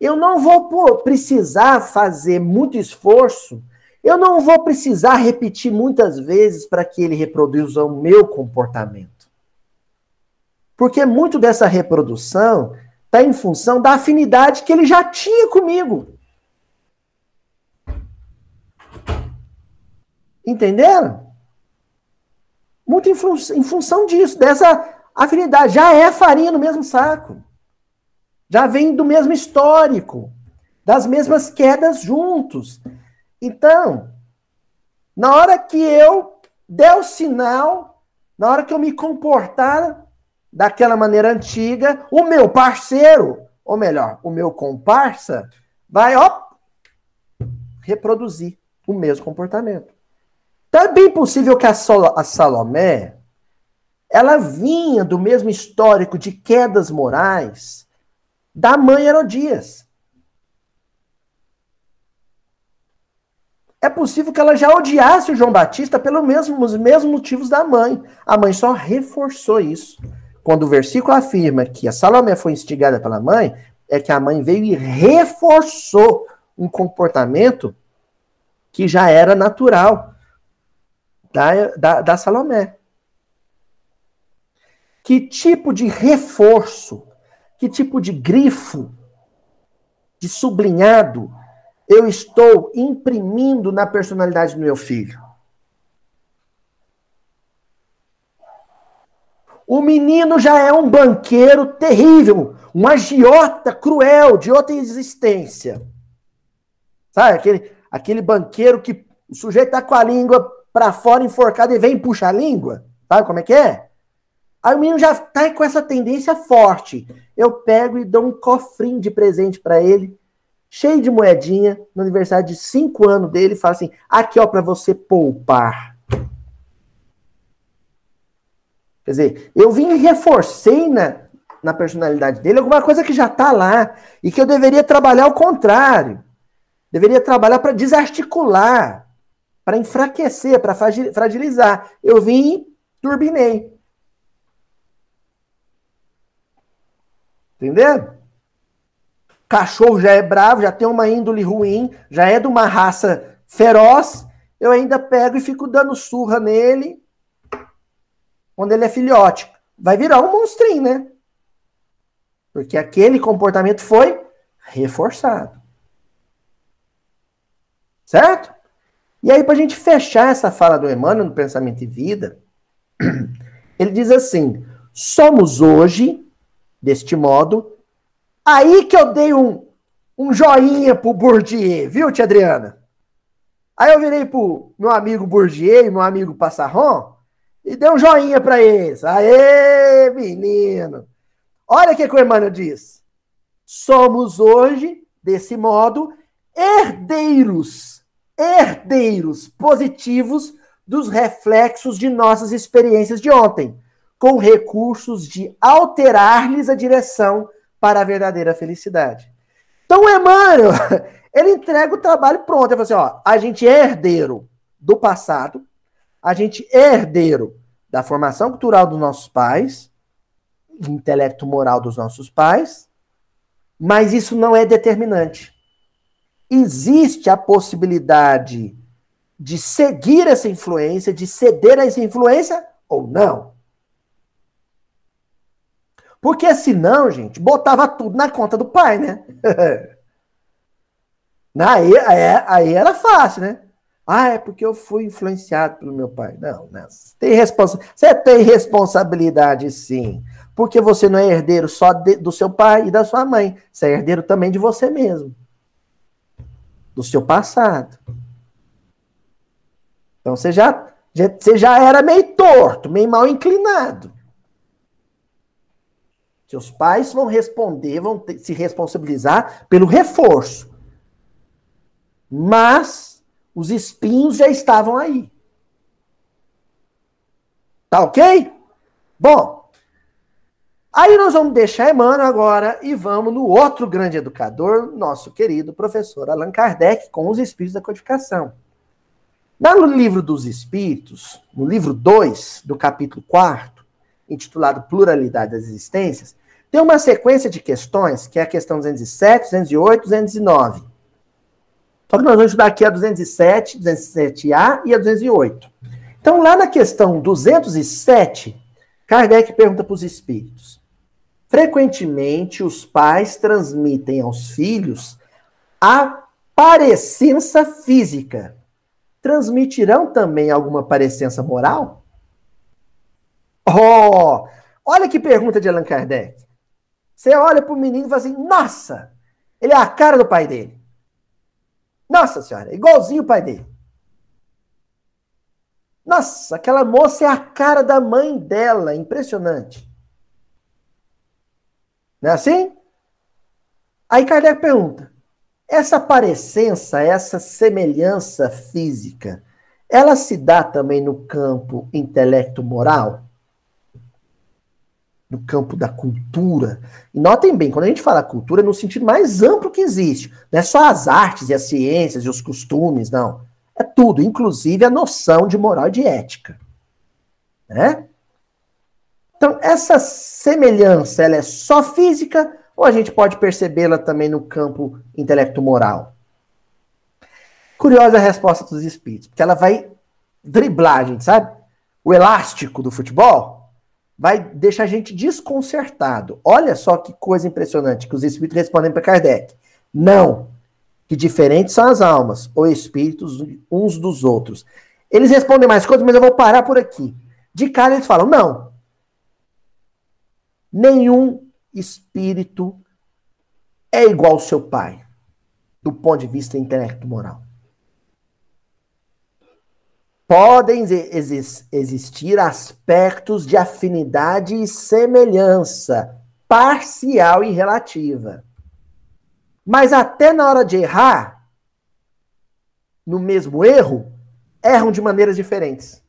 eu não vou precisar fazer muito esforço eu não vou precisar repetir muitas vezes para que ele reproduza o meu comportamento. Porque muito dessa reprodução está em função da afinidade que ele já tinha comigo. Entenderam? Muito em, fun em função disso, dessa afinidade. Já é farinha no mesmo saco. Já vem do mesmo histórico, das mesmas quedas juntos. Então, na hora que eu der o sinal, na hora que eu me comportar daquela maneira antiga, o meu parceiro, ou melhor, o meu comparsa, vai, ó, reproduzir o mesmo comportamento. Então é bem possível que a, a Salomé ela vinha do mesmo histórico de quedas morais da mãe Herodias. É possível que ela já odiasse o João Batista pelos mesmos, mesmos motivos da mãe. A mãe só reforçou isso. Quando o versículo afirma que a Salomé foi instigada pela mãe, é que a mãe veio e reforçou um comportamento que já era natural da, da, da Salomé. Que tipo de reforço, que tipo de grifo, de sublinhado, eu estou imprimindo na personalidade do meu filho? O menino já é um banqueiro terrível, um agiota cruel, de outra existência. Sabe, aquele, aquele banqueiro que o sujeito tá com a língua para fora enforcada e vem puxar a língua. Sabe como é que é? Aí o menino já tá com essa tendência forte. Eu pego e dou um cofrinho de presente para ele, cheio de moedinha, no aniversário de 5 anos dele, falo assim: aqui ó, para você poupar. Quer dizer, eu vim e reforcei na, na personalidade dele alguma coisa que já tá lá e que eu deveria trabalhar ao contrário. Deveria trabalhar para desarticular, para enfraquecer, para fragilizar. Eu vim e turbinei. Entendeu? Cachorro já é bravo, já tem uma índole ruim, já é de uma raça feroz. Eu ainda pego e fico dando surra nele quando ele é filhote. Vai virar um monstrinho, né? Porque aquele comportamento foi reforçado. Certo? E aí, para a gente fechar essa fala do Emmanuel no Pensamento e Vida, *clears throat* ele diz assim: somos hoje deste modo. Aí que eu dei um, um joinha pro Bourdieu, viu, tia Adriana? Aí eu virei pro meu amigo Bourdieu e meu amigo Passarron e dei um joinha para eles. Aê, menino! Olha o que, que o Emmanuel diz. Somos hoje, desse modo, herdeiros, herdeiros positivos dos reflexos de nossas experiências de ontem com recursos de alterar-lhes a direção para a verdadeira felicidade. Então, Emmanuel, *laughs* ele entrega o trabalho pronto. Ele fala assim: ó, a gente é herdeiro do passado, a gente é herdeiro da formação cultural dos nossos pais, do intelecto moral dos nossos pais, mas isso não é determinante. Existe a possibilidade de seguir essa influência, de ceder a essa influência ou não. Porque senão, gente, botava tudo na conta do pai, né? *laughs* aí, aí, aí era fácil, né? Ah, é porque eu fui influenciado pelo meu pai. Não, não. Você tem, responsa você tem responsabilidade, sim. Porque você não é herdeiro só de, do seu pai e da sua mãe. Você é herdeiro também de você mesmo. Do seu passado. Então você já, já, você já era meio torto, meio mal inclinado. Seus pais vão responder, vão ter, se responsabilizar pelo reforço. Mas os espinhos já estavam aí. Tá ok? Bom, aí nós vamos deixar Emmanuel agora e vamos no outro grande educador, nosso querido professor Allan Kardec, com os espíritos da codificação. No livro dos Espíritos, no livro 2, do capítulo 4, intitulado Pluralidade das Existências, tem uma sequência de questões, que é a questão 207, 208, 209. Só que nós vamos estudar aqui a 207, 207A e a 208. Então, lá na questão 207, Kardec pergunta para os espíritos: frequentemente os pais transmitem aos filhos a parecença física, transmitirão também alguma parecença moral? Oh, olha que pergunta de Allan Kardec. Você olha para o menino e fala assim: nossa, ele é a cara do pai dele. Nossa senhora, igualzinho o pai dele. Nossa, aquela moça é a cara da mãe dela, impressionante. Não é assim? Aí Kardec pergunta: essa parecença, essa semelhança física, ela se dá também no campo intelecto-moral? No campo da cultura? E notem bem, quando a gente fala cultura, é no sentido mais amplo que existe. Não é só as artes e as ciências e os costumes, não. É tudo, inclusive a noção de moral e de ética. Né? Então, essa semelhança, ela é só física ou a gente pode percebê-la também no campo intelecto-moral? Curiosa a resposta dos espíritos, porque ela vai driblar gente, sabe? O elástico do futebol vai deixar a gente desconcertado. Olha só que coisa impressionante que os espíritos respondem para Kardec. Não, que diferentes são as almas ou espíritos uns dos outros. Eles respondem mais coisas, mas eu vou parar por aqui. De cara eles falam: não. Nenhum espírito é igual ao seu pai, do ponto de vista intelecto moral. Podem exi existir aspectos de afinidade e semelhança, parcial e relativa. Mas até na hora de errar, no mesmo erro, erram de maneiras diferentes.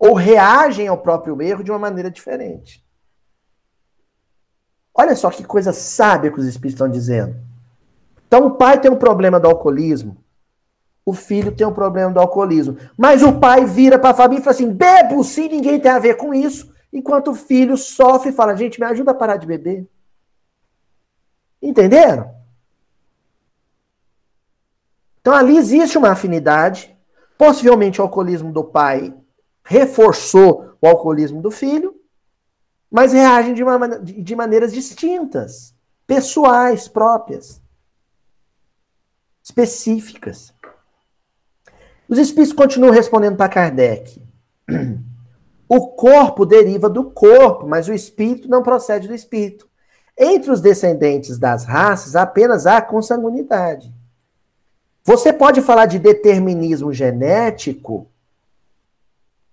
Ou reagem ao próprio erro de uma maneira diferente. Olha só que coisa sábia que os espíritos estão dizendo. Então, o pai tem um problema do alcoolismo. O filho tem um problema do alcoolismo. Mas o pai vira para a família e fala assim: bebo sim, ninguém tem a ver com isso. Enquanto o filho sofre e fala: gente, me ajuda a parar de beber. Entenderam? Então, ali existe uma afinidade. Possivelmente, o alcoolismo do pai reforçou o alcoolismo do filho mas reagem de, uma, de maneiras distintas, pessoais, próprias, específicas. Os espíritos continuam respondendo para Kardec. O corpo deriva do corpo, mas o espírito não procede do espírito. Entre os descendentes das raças, apenas há consanguinidade. Você pode falar de determinismo genético,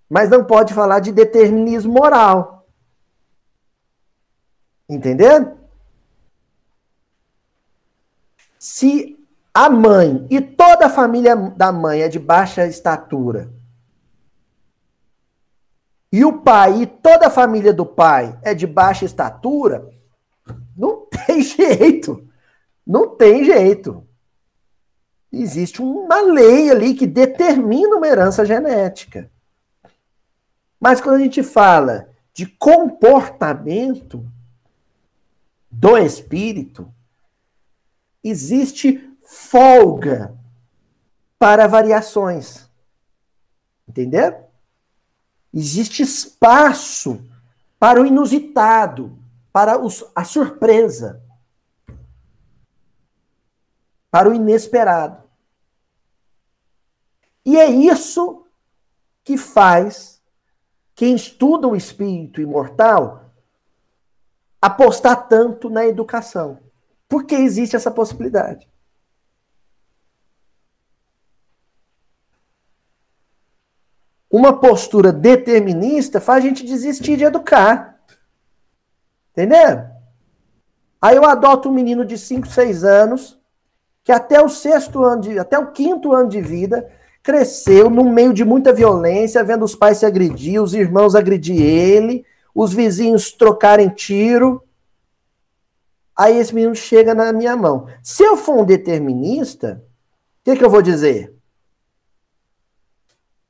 mas não pode falar de determinismo moral. Entendendo? Se a mãe e toda a família da mãe é de baixa estatura, e o pai e toda a família do pai é de baixa estatura, não *laughs* tem jeito. Não tem jeito. Existe uma lei ali que determina uma herança genética. Mas quando a gente fala de comportamento, do espírito, existe folga para variações. Entendeu? Existe espaço para o inusitado, para os, a surpresa, para o inesperado. E é isso que faz quem estuda o espírito imortal apostar tanto na educação. Porque existe essa possibilidade. Uma postura determinista faz a gente desistir de educar. Entendeu? Aí eu adoto um menino de 5, 6 anos, que até o sexto ano de, até o quinto ano de vida, cresceu no meio de muita violência, vendo os pais se agredir, os irmãos agredir ele, os vizinhos trocarem tiro. Aí esse menino chega na minha mão. Se eu for um determinista, o que, que eu vou dizer?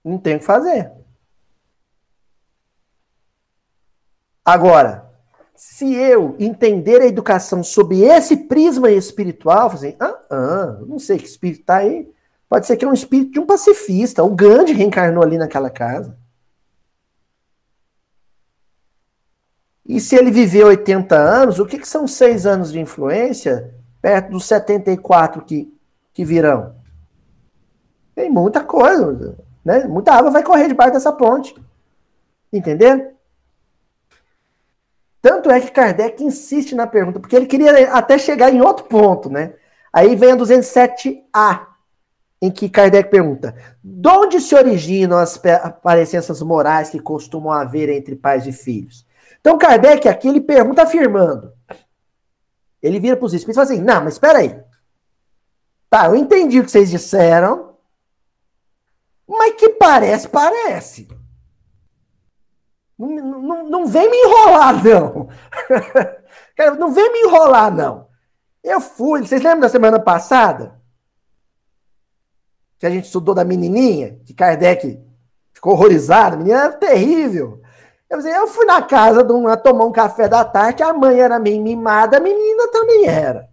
Não tem o que fazer. Agora, se eu entender a educação sob esse prisma espiritual, assim, ah, ah, não sei que espírito está aí. Pode ser que é um espírito de um pacifista. O Gandhi reencarnou ali naquela casa. E se ele viver 80 anos, o que, que são seis anos de influência perto dos 74 que, que virão? Tem muita coisa, né? Muita água vai correr debaixo dessa ponte. Entendeu? Tanto é que Kardec insiste na pergunta, porque ele queria até chegar em outro ponto, né? Aí vem a 207A, em que Kardec pergunta: de onde se originam as parecenças morais que costumam haver entre pais e filhos? Então, Kardec aqui ele pergunta afirmando. Ele vira para os espíritos e fala assim: não, mas espera aí. Tá, eu entendi o que vocês disseram, mas que parece, parece. Não, não, não vem me enrolar, não. *laughs* não vem me enrolar, não. Eu fui. Vocês lembram da semana passada? Que a gente estudou da menininha, que Kardec ficou horrorizado. A menina era terrível. Eu, disse, eu fui na casa de uma tomar um café da tarde, a mãe era meio mimada, a menina também era.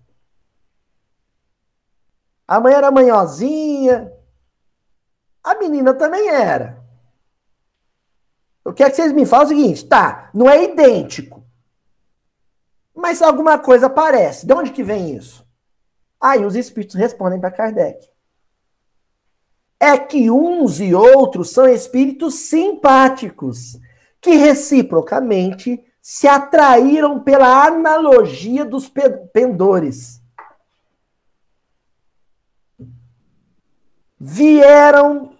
A mãe era manhosinha, a menina também era. Eu quero que vocês me falem o seguinte, tá, não é idêntico. Mas alguma coisa parece. De onde que vem isso? Aí os espíritos respondem para Kardec. É que uns e outros são espíritos simpáticos que reciprocamente se atraíram pela analogia dos pendores. Vieram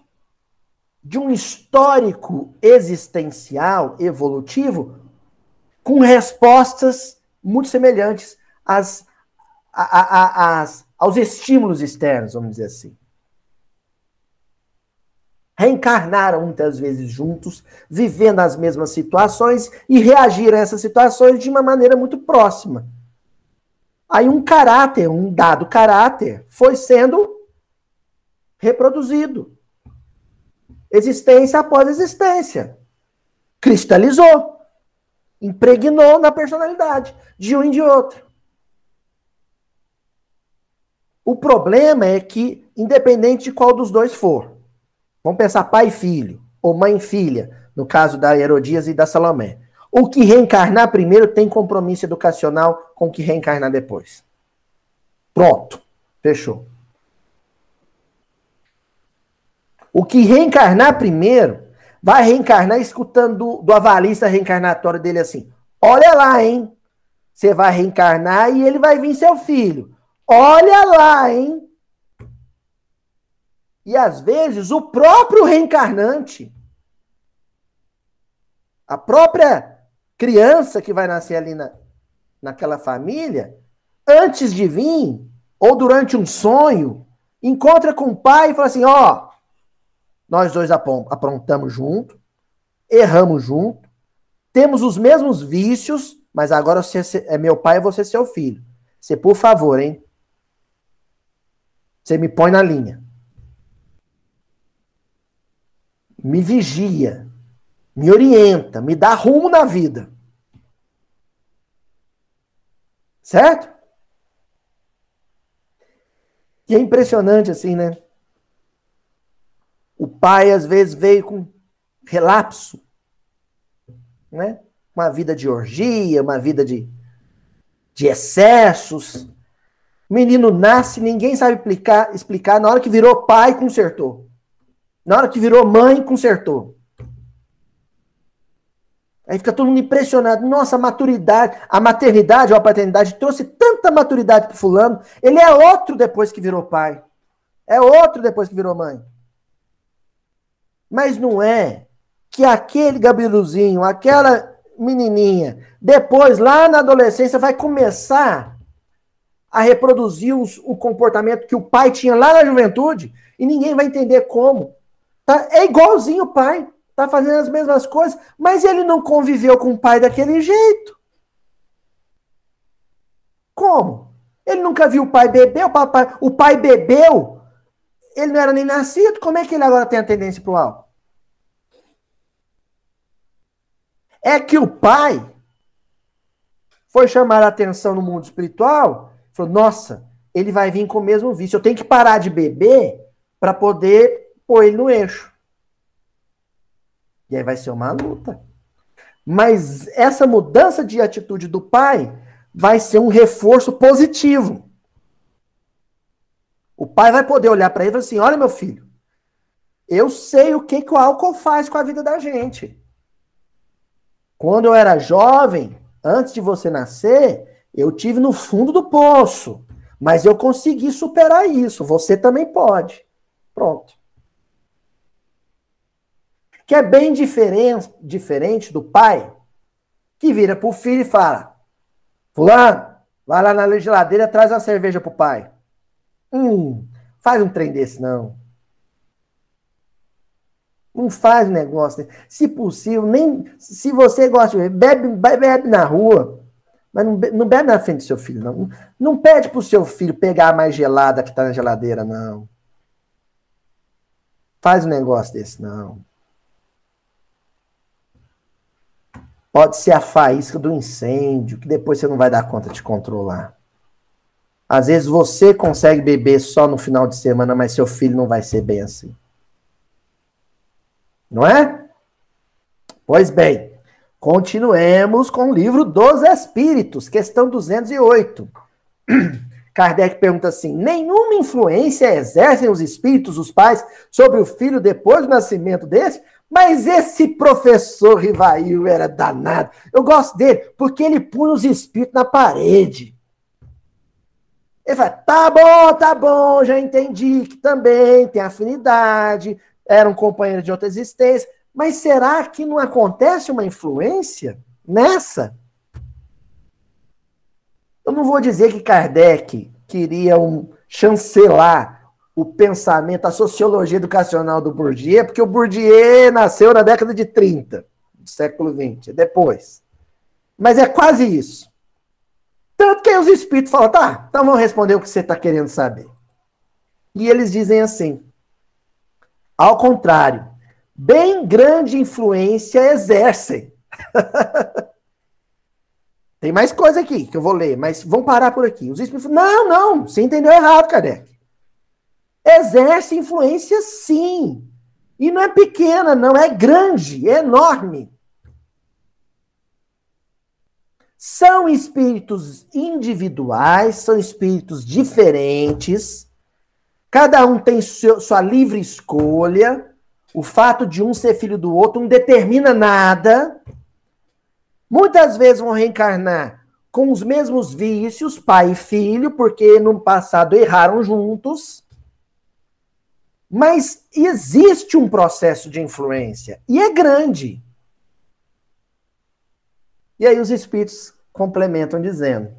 de um histórico existencial evolutivo com respostas muito semelhantes às, aos estímulos externos, vamos dizer assim reencarnaram muitas vezes juntos, vivendo as mesmas situações e reagiram a essas situações de uma maneira muito próxima. Aí um caráter, um dado caráter, foi sendo reproduzido. Existência após existência. Cristalizou. Impregnou na personalidade de um e de outro. O problema é que, independente de qual dos dois for, Vamos pensar pai e filho, ou mãe e filha, no caso da Herodias e da Salomé. O que reencarnar primeiro tem compromisso educacional com o que reencarnar depois. Pronto. Fechou. O que reencarnar primeiro vai reencarnar escutando do, do avalista reencarnatório dele assim: Olha lá, hein? Você vai reencarnar e ele vai vir seu filho. Olha lá, hein? E às vezes o próprio reencarnante, a própria criança que vai nascer ali na, naquela família, antes de vir, ou durante um sonho, encontra com o pai e fala assim: ó, nós dois aprontamos junto, erramos junto, temos os mesmos vícios, mas agora você é meu pai e você é seu filho. Você, por favor, hein? Você me põe na linha. me vigia, me orienta, me dá rumo na vida. Certo? E é impressionante assim, né? O pai às vezes veio com relapso, né? Uma vida de orgia, uma vida de, de excessos. O menino nasce, ninguém sabe explicar, explicar. Na hora que virou pai, consertou. Na hora que virou mãe, consertou. Aí fica todo mundo impressionado. Nossa, a maturidade, a maternidade ou a paternidade trouxe tanta maturidade para fulano. Ele é outro depois que virou pai. É outro depois que virou mãe. Mas não é que aquele Gabiruzinho, aquela menininha, depois, lá na adolescência, vai começar a reproduzir os, o comportamento que o pai tinha lá na juventude e ninguém vai entender como. Tá? É igualzinho o pai. Tá fazendo as mesmas coisas, mas ele não conviveu com o pai daquele jeito. Como? Ele nunca viu o pai beber, o, papai, o pai bebeu, ele não era nem nascido, como é que ele agora tem a tendência para o álcool? É que o pai foi chamar a atenção no mundo espiritual, falou: nossa, ele vai vir com o mesmo vício, eu tenho que parar de beber para poder pôr ele no eixo. E aí vai ser uma luta. Mas essa mudança de atitude do pai vai ser um reforço positivo. O pai vai poder olhar para ele e falar assim: olha, meu filho, Eu sei o que, que o álcool faz com a vida da gente. Quando eu era jovem, antes de você nascer, eu tive no fundo do poço. Mas eu consegui superar isso. Você também pode. Pronto. Que é bem diferente, diferente do pai que vira pro filho e fala: Fulano, vai lá na geladeira traz uma cerveja pro pai. Hum, faz um trem desse, não. Não faz um negócio. Se possível, nem. Se você gosta de bebe, bebe na rua. Mas não, não bebe na frente do seu filho, não. Não pede pro seu filho pegar a mais gelada que tá na geladeira, não. Faz um negócio desse, não. Pode ser a faísca do incêndio, que depois você não vai dar conta de controlar. Às vezes você consegue beber só no final de semana, mas seu filho não vai ser bem assim. Não é? Pois bem, continuemos com o livro dos Espíritos, questão 208. *clears throat* Kardec pergunta assim: nenhuma influência exercem os espíritos, os pais, sobre o filho depois do nascimento desse? Mas esse professor Rivail era danado. Eu gosto dele porque ele punha os espíritos na parede. Ele fala: tá bom, tá bom, já entendi que também tem afinidade, era um companheiro de outra existência. Mas será que não acontece uma influência nessa? Eu não vou dizer que Kardec queria um chancelar o pensamento, a sociologia educacional do Bourdieu, porque o Bourdieu nasceu na década de 30, do século 20, é depois. Mas é quase isso. Tanto que os espíritos falam, tá, então vamos responder o que você está querendo saber. E eles dizem assim: ao contrário, bem grande influência exercem. *laughs* Tem mais coisa aqui que eu vou ler, mas vamos parar por aqui. Os espíritos não, não, você entendeu errado, Kardec. Exerce influência sim. E não é pequena, não, é grande, é enorme. São espíritos individuais, são espíritos diferentes, Cada um tem seu, sua livre escolha. O fato de um ser filho do outro não determina nada. Muitas vezes vão reencarnar com os mesmos vícios, pai e filho, porque no passado erraram juntos. Mas existe um processo de influência e é grande. E aí os espíritos complementam dizendo: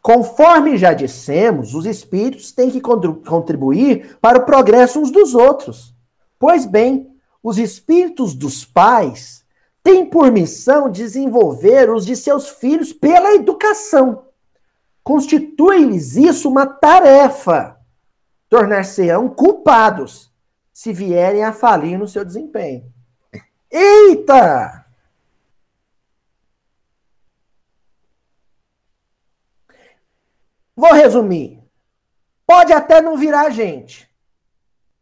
Conforme já dissemos, os espíritos têm que contribuir para o progresso uns dos outros. Pois bem, os espíritos dos pais têm por missão desenvolver os de seus filhos pela educação. Constitui-lhes isso uma tarefa. Tornar-se-ão culpados se vierem a falir no seu desempenho. Eita! Vou resumir. Pode até não virar gente,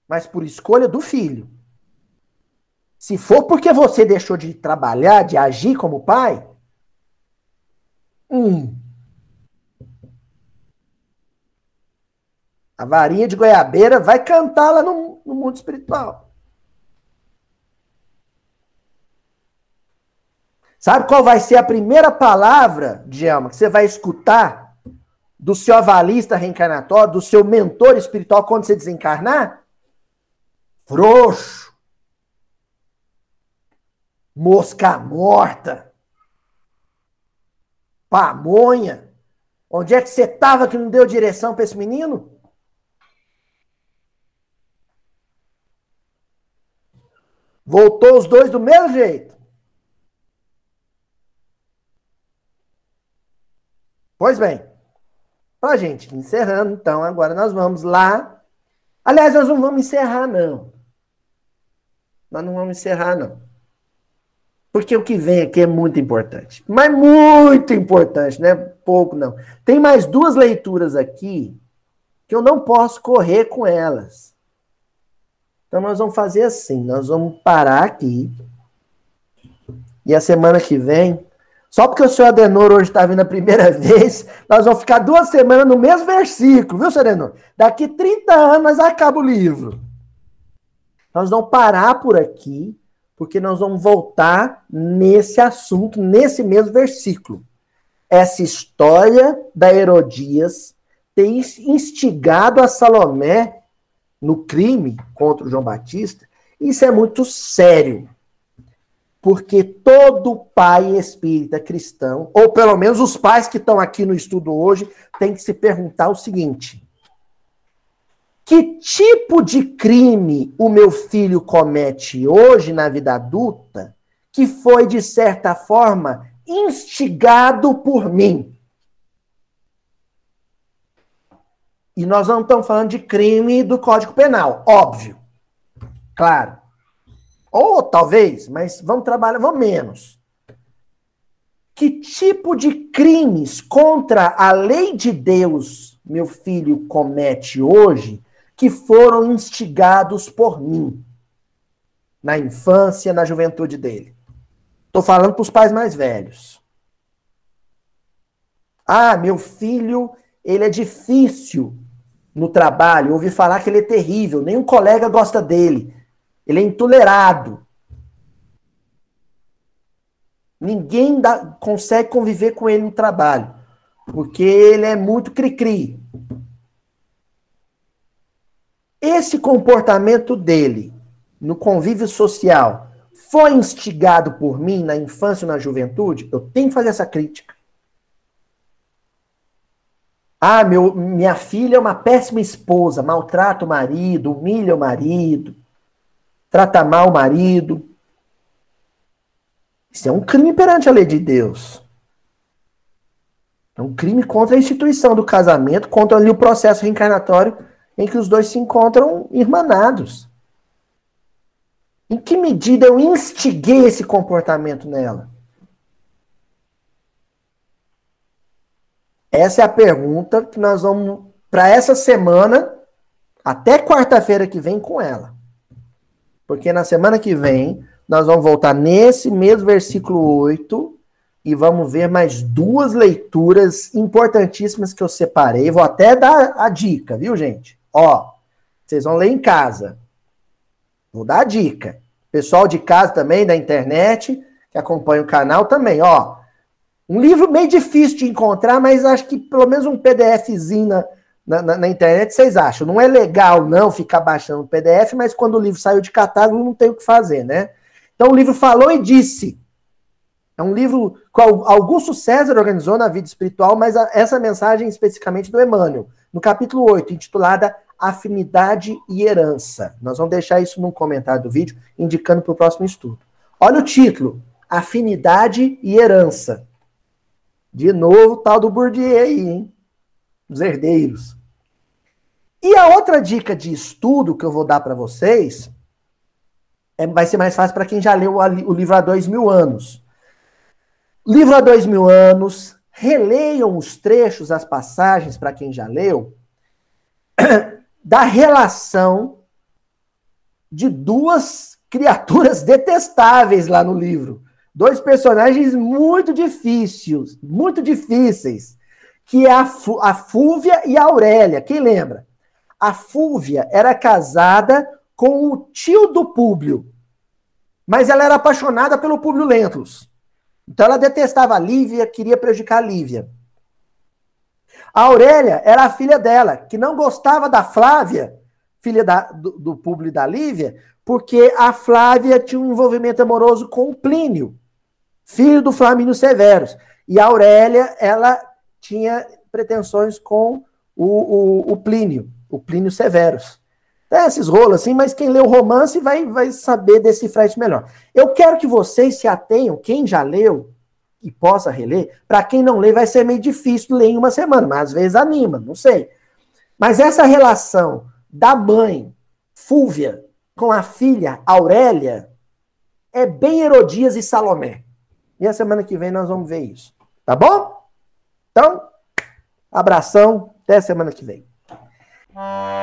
mas por escolha do filho. Se for porque você deixou de trabalhar, de agir como pai, hum. A varinha de goiabeira vai cantar lá no, no mundo espiritual. Sabe qual vai ser a primeira palavra, Djalma, que você vai escutar do seu avalista reencarnatório, do seu mentor espiritual quando você desencarnar? Frouxo. Mosca morta. Pamonha. Onde é que você estava que não deu direção para esse menino? Voltou os dois do mesmo jeito. Pois bem. Ó, gente, encerrando, então, agora nós vamos lá. Aliás, nós não vamos encerrar, não. Nós não vamos encerrar, não. Porque o que vem aqui é muito importante. Mas muito importante, não é pouco, não. Tem mais duas leituras aqui que eu não posso correr com elas. Então nós vamos fazer assim, nós vamos parar aqui. E a semana que vem só porque o senhor Adenor hoje está vindo a primeira *laughs* vez, nós vamos ficar duas semanas no mesmo versículo, viu, senhor Adenor? Daqui 30 anos acaba o livro. Nós vamos parar por aqui, porque nós vamos voltar nesse assunto, nesse mesmo versículo. Essa história da Herodias ter instigado a Salomé no crime contra o João Batista, isso é muito sério. Porque todo pai espírita cristão, ou pelo menos os pais que estão aqui no estudo hoje, tem que se perguntar o seguinte: que tipo de crime o meu filho comete hoje na vida adulta que foi, de certa forma, instigado por mim? E nós não estamos falando de crime do Código Penal, óbvio. Claro. Ou talvez, mas vamos trabalhar, vamos menos. Que tipo de crimes contra a lei de Deus meu filho comete hoje que foram instigados por mim na infância, na juventude dele. Estou falando para os pais mais velhos. Ah, meu filho, ele é difícil no trabalho. ouvi falar que ele é terrível. Nenhum colega gosta dele. Ele é intolerado. Ninguém dá, consegue conviver com ele no trabalho. Porque ele é muito cri-cri. Esse comportamento dele no convívio social foi instigado por mim na infância ou na juventude? Eu tenho que fazer essa crítica. Ah, meu, minha filha é uma péssima esposa, maltrata o marido, humilha o marido, trata mal o marido. Isso é um crime perante a lei de Deus. É um crime contra a instituição do casamento, contra ali o processo reencarnatório em que os dois se encontram irmanados. Em que medida eu instiguei esse comportamento nela? Essa é a pergunta que nós vamos para essa semana, até quarta-feira que vem, com ela. Porque na semana que vem, nós vamos voltar nesse mesmo versículo 8 e vamos ver mais duas leituras importantíssimas que eu separei. Vou até dar a dica, viu, gente? Ó, vocês vão ler em casa. Vou dar a dica. Pessoal de casa também, da internet, que acompanha o canal também, ó. Um livro meio difícil de encontrar, mas acho que pelo menos um PDFzinho na, na, na, internet vocês acham. Não é legal não ficar baixando o PDF, mas quando o livro saiu de catálogo não tem o que fazer, né? Então o livro falou e disse. É um livro que Augusto César organizou na vida espiritual, mas a, essa mensagem especificamente do Emmanuel, no capítulo 8, intitulada afinidade e herança. Nós vamos deixar isso no comentário do vídeo, indicando para o próximo estudo. Olha o título: Afinidade e herança. De novo, tal do Bourdieu aí, hein? Os herdeiros. E a outra dica de estudo que eu vou dar para vocês é, vai ser mais fácil para quem já leu o livro há dois mil anos. Livro há dois mil anos, releiam os trechos, as passagens, para quem já leu, *clears throat* da relação de duas criaturas detestáveis lá no livro. Dois personagens muito difíceis, muito difíceis, que é a, a Fúvia e a Aurélia. Quem lembra? A Fúvia era casada com o tio do Públio, mas ela era apaixonada pelo Públio Lentulus. Então ela detestava a Lívia, queria prejudicar a Lívia. A Aurélia era a filha dela, que não gostava da Flávia, filha da, do, do Públio da Lívia, porque a Flávia tinha um envolvimento amoroso com o Plínio, filho do Flamínio Severus. E a Aurélia, ela tinha pretensões com o, o, o Plínio, o Plínio Severus. Tem esses rolos assim, mas quem lê o romance vai, vai saber decifrar isso melhor. Eu quero que vocês se atenham, quem já leu, e possa reler. Para quem não lê, vai ser meio difícil ler em uma semana, mas às vezes anima, não sei. Mas essa relação da mãe, Fúvia, com a filha, Aurélia, é bem Herodias e Salomé. E a semana que vem nós vamos ver isso. Tá bom? Então, abração, até semana que vem. Uh...